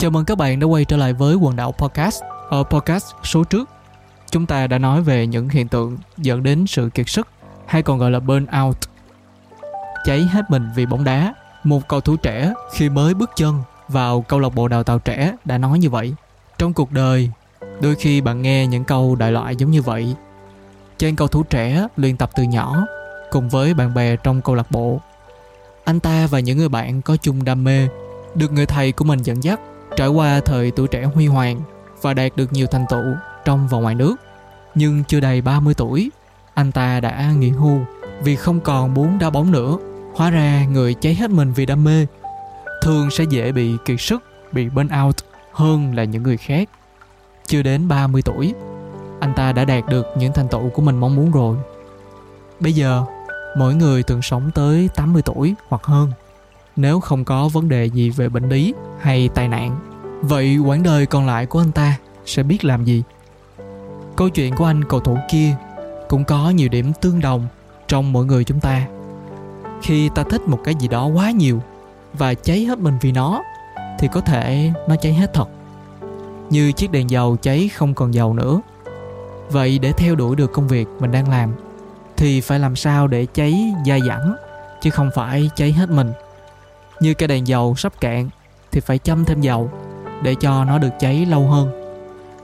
Chào mừng các bạn đã quay trở lại với quần đảo podcast. Ở podcast số trước, chúng ta đã nói về những hiện tượng dẫn đến sự kiệt sức hay còn gọi là burnout. Cháy hết mình vì bóng đá. Một cầu thủ trẻ khi mới bước chân vào câu lạc bộ đào tạo trẻ đã nói như vậy. Trong cuộc đời, đôi khi bạn nghe những câu đại loại giống như vậy. Trên cầu thủ trẻ luyện tập từ nhỏ cùng với bạn bè trong câu lạc bộ. Anh ta và những người bạn có chung đam mê được người thầy của mình dẫn dắt trải qua thời tuổi trẻ huy hoàng và đạt được nhiều thành tựu trong và ngoài nước. Nhưng chưa đầy 30 tuổi, anh ta đã nghỉ hưu vì không còn muốn đá bóng nữa. Hóa ra người cháy hết mình vì đam mê thường sẽ dễ bị kiệt sức, bị burn out hơn là những người khác. Chưa đến 30 tuổi, anh ta đã đạt được những thành tựu của mình mong muốn rồi. Bây giờ, mỗi người thường sống tới 80 tuổi hoặc hơn nếu không có vấn đề gì về bệnh lý hay tai nạn. Vậy quãng đời còn lại của anh ta sẽ biết làm gì? Câu chuyện của anh cầu thủ kia cũng có nhiều điểm tương đồng trong mỗi người chúng ta. Khi ta thích một cái gì đó quá nhiều và cháy hết mình vì nó, thì có thể nó cháy hết thật. Như chiếc đèn dầu cháy không còn dầu nữa. Vậy để theo đuổi được công việc mình đang làm, thì phải làm sao để cháy dai dẳng, chứ không phải cháy hết mình như cái đèn dầu sắp cạn, thì phải châm thêm dầu để cho nó được cháy lâu hơn.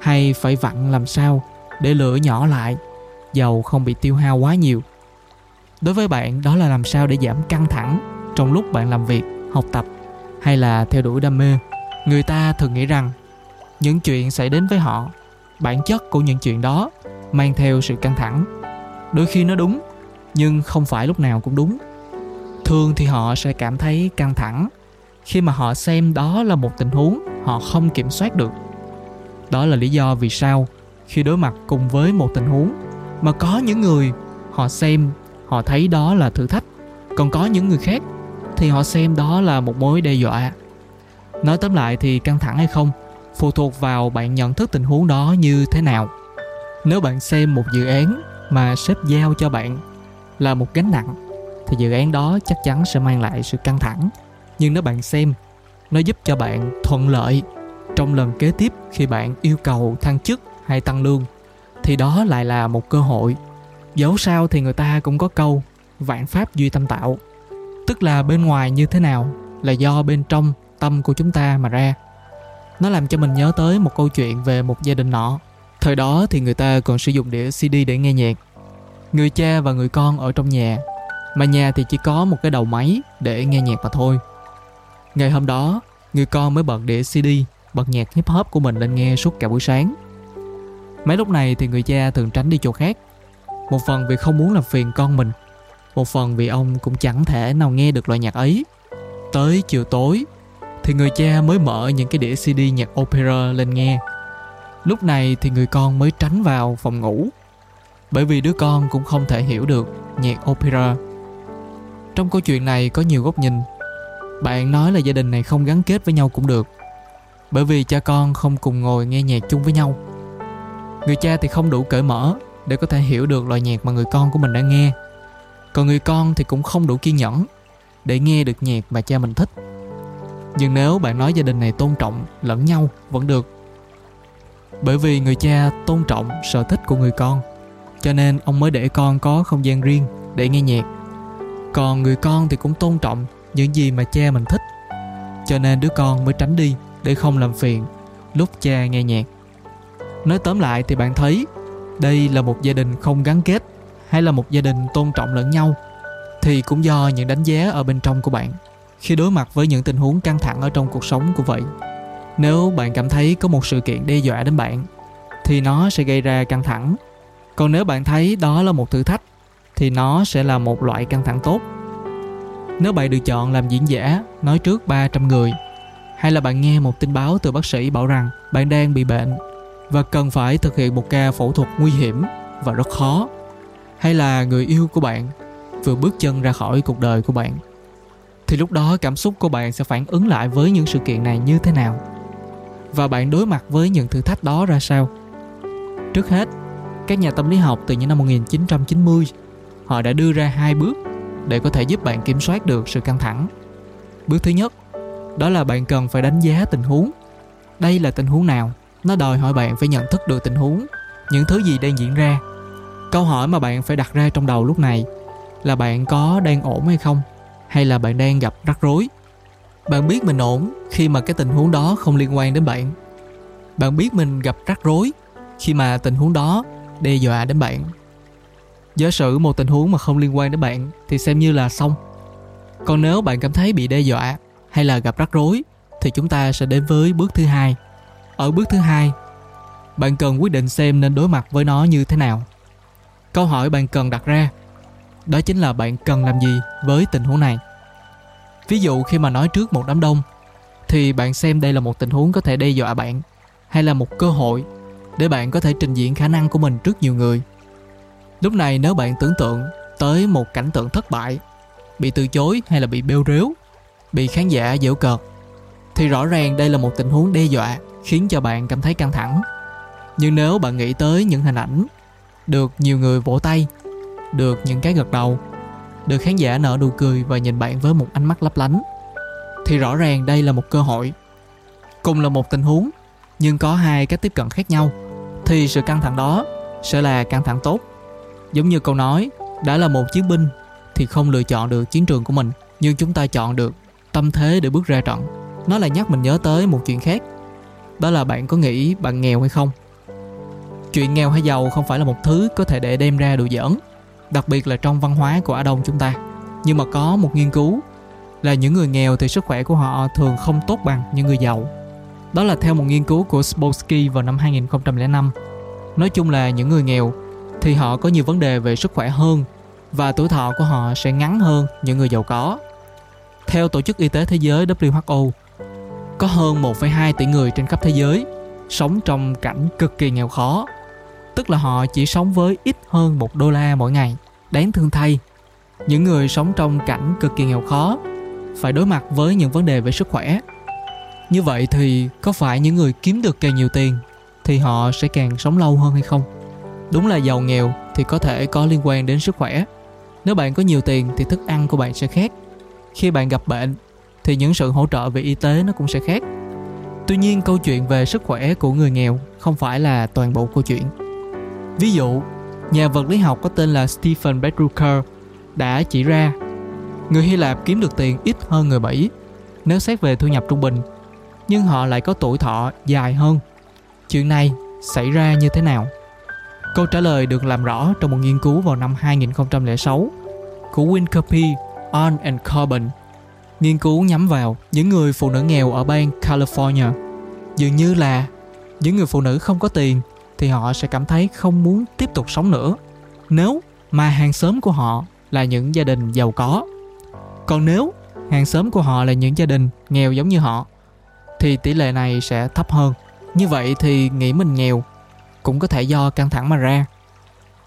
Hay phải vặn làm sao để lửa nhỏ lại, dầu không bị tiêu hao quá nhiều. Đối với bạn, đó là làm sao để giảm căng thẳng trong lúc bạn làm việc, học tập, hay là theo đuổi đam mê. Người ta thường nghĩ rằng, những chuyện xảy đến với họ, bản chất của những chuyện đó mang theo sự căng thẳng. Đôi khi nó đúng, nhưng không phải lúc nào cũng đúng. Thường thì họ sẽ cảm thấy căng thẳng khi mà họ xem đó là một tình huống họ không kiểm soát được. Đó là lý do vì sao khi đối mặt cùng với một tình huống mà có những người họ xem, họ thấy đó là thử thách, còn có những người khác thì họ xem đó là một mối đe dọa. Nói tóm lại thì căng thẳng hay không phụ thuộc vào bạn nhận thức tình huống đó như thế nào. Nếu bạn xem một dự án mà sếp giao cho bạn là một gánh nặng thì dự án đó chắc chắn sẽ mang lại sự căng thẳng nhưng nếu bạn xem, nó giúp cho bạn thuận lợi trong lần kế tiếp khi bạn yêu cầu thăng chức hay tăng lương. Thì đó lại là một cơ hội. Dẫu sao thì người ta cũng có câu, vạn pháp duy tâm tạo. Tức là bên ngoài như thế nào là do bên trong tâm của chúng ta mà ra. Nó làm cho mình nhớ tới một câu chuyện về một gia đình nọ. Thời đó thì người ta còn sử dụng đĩa cd để nghe nhạc. Người cha và người con ở trong nhà, mà nhà thì chỉ có một cái đầu máy để nghe nhạc mà thôi ngày hôm đó, người con mới bật đĩa cd bật nhạc hip hop của mình lên nghe suốt cả buổi sáng. Mấy lúc này thì người cha thường tránh đi chỗ khác. Một phần vì không muốn làm phiền con mình, một phần vì ông cũng chẳng thể nào nghe được loại nhạc ấy. Tới chiều tối, thì người cha mới mở những cái đĩa cd nhạc opera lên nghe. Lúc này thì người con mới tránh vào phòng ngủ, bởi vì đứa con cũng không thể hiểu được nhạc opera. Trong câu chuyện này có nhiều góc nhìn bạn nói là gia đình này không gắn kết với nhau cũng được. Bởi vì cha con không cùng ngồi nghe nhạc chung với nhau. Người cha thì không đủ cởi mở để có thể hiểu được loại nhạc mà người con của mình đang nghe. Còn người con thì cũng không đủ kiên nhẫn để nghe được nhạc mà cha mình thích. Nhưng nếu bạn nói gia đình này tôn trọng lẫn nhau vẫn được. Bởi vì người cha tôn trọng sở thích của người con, cho nên ông mới để con có không gian riêng để nghe nhạc. Còn người con thì cũng tôn trọng những gì mà cha mình thích. Cho nên đứa con mới tránh đi để không làm phiền lúc cha nghe nhạc. Nói tóm lại thì bạn thấy, đây là một gia đình không gắn kết hay là một gia đình tôn trọng lẫn nhau thì cũng do những đánh giá ở bên trong của bạn khi đối mặt với những tình huống căng thẳng ở trong cuộc sống của vậy. Nếu bạn cảm thấy có một sự kiện đe dọa đến bạn, thì nó sẽ gây ra căng thẳng. Còn nếu bạn thấy đó là một thử thách, thì nó sẽ là một loại căng thẳng tốt. Nếu bạn được chọn làm diễn giả, nói trước 300 người, hay là bạn nghe một tin báo từ bác sĩ bảo rằng bạn đang bị bệnh và cần phải thực hiện một ca phẫu thuật nguy hiểm và rất khó, hay là người yêu của bạn vừa bước chân ra khỏi cuộc đời của bạn, thì lúc đó cảm xúc của bạn sẽ phản ứng lại với những sự kiện này như thế nào? Và bạn đối mặt với những thử thách đó ra sao? Trước hết, các nhà tâm lý học từ những năm 1990 họ đã đưa ra hai bước để có thể giúp bạn kiểm soát được sự căng thẳng. Bước thứ nhất, đó là bạn cần phải đánh giá tình huống. Đây là tình huống nào? Nó đòi hỏi bạn phải nhận thức được tình huống, những thứ gì đang diễn ra. Câu hỏi mà bạn phải đặt ra trong đầu lúc này là bạn có đang ổn hay không? Hay là bạn đang gặp rắc rối? Bạn biết mình ổn khi mà cái tình huống đó không liên quan đến bạn. Bạn biết mình gặp rắc rối khi mà tình huống đó đe dọa đến bạn giả sử một tình huống mà không liên quan đến bạn thì xem như là xong. Còn nếu bạn cảm thấy bị đe dọa hay là gặp rắc rối thì chúng ta sẽ đến với bước thứ hai. Ở bước thứ hai, bạn cần quyết định xem nên đối mặt với nó như thế nào. Câu hỏi bạn cần đặt ra, đó chính là bạn cần làm gì với tình huống này. Ví dụ khi mà nói trước một đám đông thì bạn xem đây là một tình huống có thể đe dọa bạn hay là một cơ hội để bạn có thể trình diễn khả năng của mình trước nhiều người lúc này nếu bạn tưởng tượng tới một cảnh tượng thất bại, bị từ chối hay là bị bêu rếu, bị khán giả giễu cợt, thì rõ ràng đây là một tình huống đe dọa khiến cho bạn cảm thấy căng thẳng. Nhưng nếu bạn nghĩ tới những hình ảnh được nhiều người vỗ tay, được những cái gật đầu, được khán giả nở nụ cười và nhìn bạn với một ánh mắt lấp lánh, thì rõ ràng đây là một cơ hội. Cùng là một tình huống, nhưng có hai cách tiếp cận khác nhau, thì sự căng thẳng đó sẽ là căng thẳng tốt giống như câu nói, đã là một chiến binh thì không lựa chọn được chiến trường của mình, nhưng chúng ta chọn được tâm thế để bước ra trận nó lại nhắc mình nhớ tới một chuyện khác đó là bạn có nghĩ bạn nghèo hay không chuyện nghèo hay giàu không phải là một thứ có thể để đem ra đùa giỡn, đặc biệt là trong văn hóa của Á Đông chúng ta. Nhưng mà có một nghiên cứu là những người nghèo thì sức khỏe của họ thường không tốt bằng những người giàu. Đó là theo một nghiên cứu của Spolsky vào năm 2005. Nói chung là những người nghèo thì họ có nhiều vấn đề về sức khỏe hơn và tuổi thọ của họ sẽ ngắn hơn những người giàu có. Theo Tổ chức Y tế Thế giới WHO, có hơn 1,2 tỷ người trên khắp thế giới sống trong cảnh cực kỳ nghèo khó tức là họ chỉ sống với ít hơn một đô la mỗi ngày. Đáng thương thay, những người sống trong cảnh cực kỳ nghèo khó phải đối mặt với những vấn đề về sức khỏe. Như vậy thì có phải những người kiếm được càng nhiều tiền thì họ sẽ càng sống lâu hơn hay không? Đúng là giàu nghèo thì có thể có liên quan đến sức khỏe. Nếu bạn có nhiều tiền thì thức ăn của bạn sẽ khác. Khi bạn gặp bệnh thì những sự hỗ trợ về y tế nó cũng sẽ khác. Tuy nhiên câu chuyện về sức khỏe của người nghèo không phải là toàn bộ câu chuyện Ví dụ, nhà vật lý học có tên là Stephen Bedrucker đã chỉ ra người Hy Lạp kiếm được tiền ít hơn người Mỹ nếu xét về thu nhập trung bình, nhưng họ lại có tuổi thọ dài hơn. Chuyện này xảy ra như thế nào? Câu trả lời được làm rõ trong một nghiên cứu vào năm 2006 của Wincapi, Arn and Corbin. Nghiên cứu nhắm vào những người phụ nữ nghèo ở bang California. Dường như là những người phụ nữ không có tiền thì họ sẽ cảm thấy không muốn tiếp tục sống nữa nếu mà hàng xóm của họ là những gia đình giàu có còn nếu hàng xóm của họ là những gia đình nghèo giống như họ thì tỷ lệ này sẽ thấp hơn như vậy thì nghĩ mình nghèo cũng có thể do căng thẳng mà ra.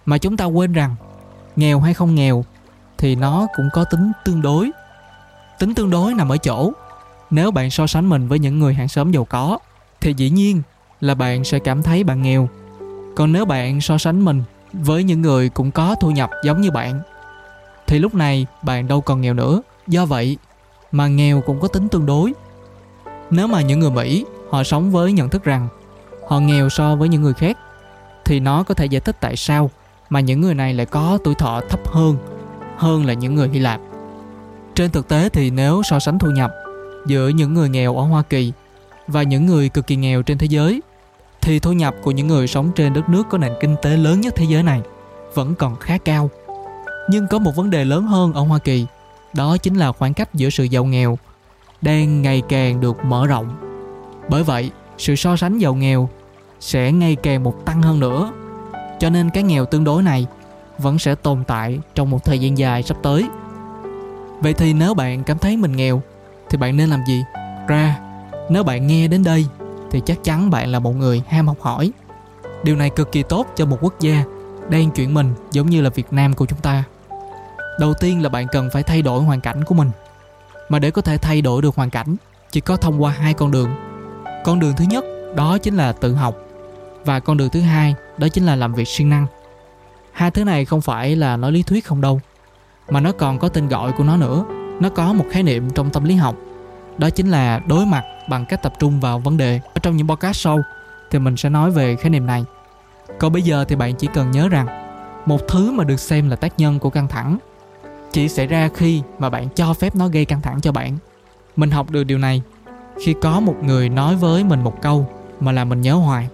Mà chúng ta quên rằng, nghèo hay không nghèo thì nó cũng có tính tương đối. Tính tương đối nằm ở chỗ, nếu bạn so sánh mình với những người hàng xóm giàu có, thì dĩ nhiên là bạn sẽ cảm thấy bạn nghèo. Còn nếu bạn so sánh mình với những người cũng có thu nhập giống như bạn, thì lúc này bạn đâu còn nghèo nữa. Do vậy mà nghèo cũng có tính tương đối. Nếu mà những người mỹ họ sống với nhận thức rằng họ nghèo so với những người khác thì nó có thể giải thích tại sao mà những người này lại có tuổi thọ thấp hơn hơn là những người hy lạp trên thực tế thì nếu so sánh thu nhập giữa những người nghèo ở hoa kỳ và những người cực kỳ nghèo trên thế giới thì thu nhập của những người sống trên đất nước có nền kinh tế lớn nhất thế giới này vẫn còn khá cao. Nhưng có một vấn đề lớn hơn ở Hoa Kỳ, đó chính là khoảng cách giữa sự giàu nghèo đang ngày càng được mở rộng. Bởi vậy, sự so sánh giàu nghèo sẽ ngày càng một tăng hơn nữa. Cho nên cái nghèo tương đối này vẫn sẽ tồn tại trong một thời gian dài sắp tới. Vậy thì nếu bạn cảm thấy mình nghèo thì bạn nên làm gì? Ra, nếu bạn nghe đến đây thì chắc chắn bạn là một người ham học hỏi điều này cực kỳ tốt cho một quốc gia đang chuyển mình giống như là việt nam của chúng ta đầu tiên là bạn cần phải thay đổi hoàn cảnh của mình mà để có thể thay đổi được hoàn cảnh chỉ có thông qua hai con đường con đường thứ nhất đó chính là tự học và con đường thứ hai, đó chính là làm việc siêng năng. Hai thứ này không phải là nói lý thuyết không đâu, mà nó còn có tên gọi của nó nữa. Nó có một khái niệm trong tâm lý học, đó chính là đối mặt bằng cách tập trung vào vấn đề. Ở trong những podcast sau, thì mình sẽ nói về khái niệm này. Còn bây giờ thì bạn chỉ cần nhớ rằng, một thứ mà được xem là tác nhân của căng thẳng chỉ xảy ra khi mà bạn cho phép nó gây căng thẳng cho bạn. Mình học được điều này khi có một người nói với mình một câu mà làm mình nhớ hoài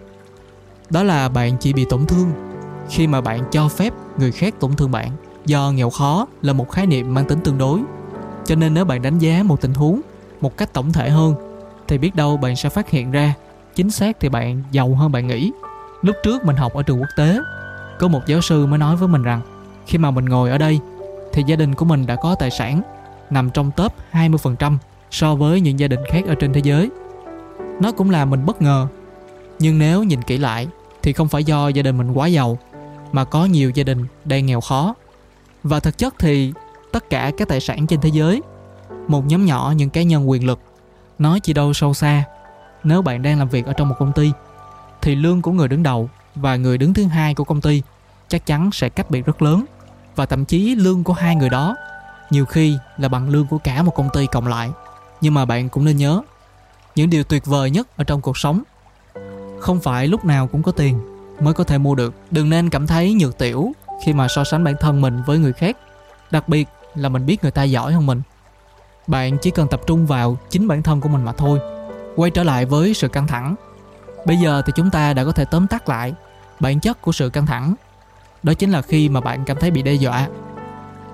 đó là bạn chỉ bị tổn thương khi mà bạn cho phép người khác tổn thương bạn, do nghèo khó là một khái niệm mang tính tương đối cho nên nếu bạn đánh giá một tình huống một cách tổng thể hơn, thì biết đâu bạn sẽ phát hiện ra chính xác thì bạn giàu hơn bạn nghĩ lúc trước mình học ở trường quốc tế, có một giáo sư mới nói với mình rằng, khi mà mình ngồi ở đây, thì gia đình của mình đã có tài sản nằm trong top 20% so với những gia đình khác ở trên thế giới. Nó cũng làm mình bất ngờ. Nhưng nếu nhìn kỹ lại thì không phải do gia đình mình quá giàu mà có nhiều gia đình đang nghèo khó. Và thực chất thì tất cả các tài sản trên thế giới, một nhóm nhỏ những cá nhân quyền lực, nó chỉ đâu sâu xa. Nếu bạn đang làm việc ở trong một công ty thì lương của người đứng đầu và người đứng thứ hai của công ty chắc chắn sẽ cách biệt rất lớn và thậm chí lương của hai người đó nhiều khi là bằng lương của cả một công ty cộng lại nhưng mà bạn cũng nên nhớ những điều tuyệt vời nhất ở trong cuộc sống không phải lúc nào cũng có tiền, mới có thể mua được. Đừng nên cảm thấy nhược tiểu khi mà so sánh bản thân mình với người khác, đặc biệt là mình biết người ta giỏi hơn mình. Bạn chỉ cần tập trung vào chính bản thân của mình mà thôi, quay trở lại với sự căng thẳng. Bây giờ thì chúng ta đã có thể tóm tắt lại bản chất của sự căng thẳng. Đó chính là khi mà bạn cảm thấy bị đe dọa.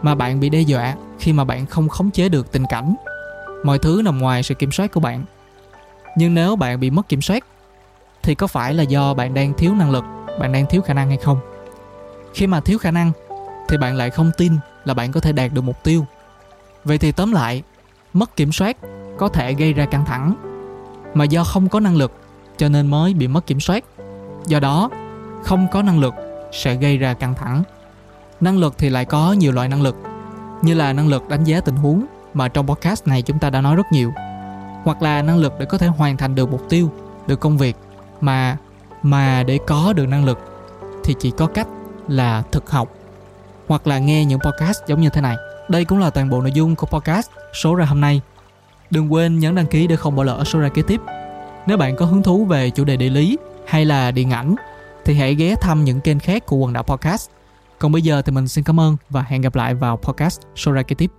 Mà bạn bị đe dọa khi mà bạn không khống chế được tình cảnh. Mọi thứ nằm ngoài sự kiểm soát của bạn. Nhưng nếu bạn bị mất kiểm soát thì có phải là do bạn đang thiếu năng lực, bạn đang thiếu khả năng hay không? Khi mà thiếu khả năng, thì bạn lại không tin là bạn có thể đạt được mục tiêu. Vậy thì tóm lại, mất kiểm soát có thể gây ra căng thẳng, mà do không có năng lực cho nên mới bị mất kiểm soát. Do đó, không có năng lực sẽ gây ra căng thẳng. Năng lực thì lại có nhiều loại năng lực, như là năng lực đánh giá tình huống mà trong podcast này chúng ta đã nói rất nhiều, hoặc là năng lực để có thể hoàn thành được mục tiêu, được công việc mà mà để có được năng lực thì chỉ có cách là thực học hoặc là nghe những podcast giống như thế này. Đây cũng là toàn bộ nội dung của podcast số ra hôm nay. Đừng quên nhấn đăng ký để không bỏ lỡ số ra kế tiếp. Nếu bạn có hứng thú về chủ đề địa lý hay là điện ảnh, thì hãy ghé thăm những kênh khác của quần đảo podcast. Còn bây giờ thì mình xin cảm ơn và hẹn gặp lại vào podcast số ra kế tiếp.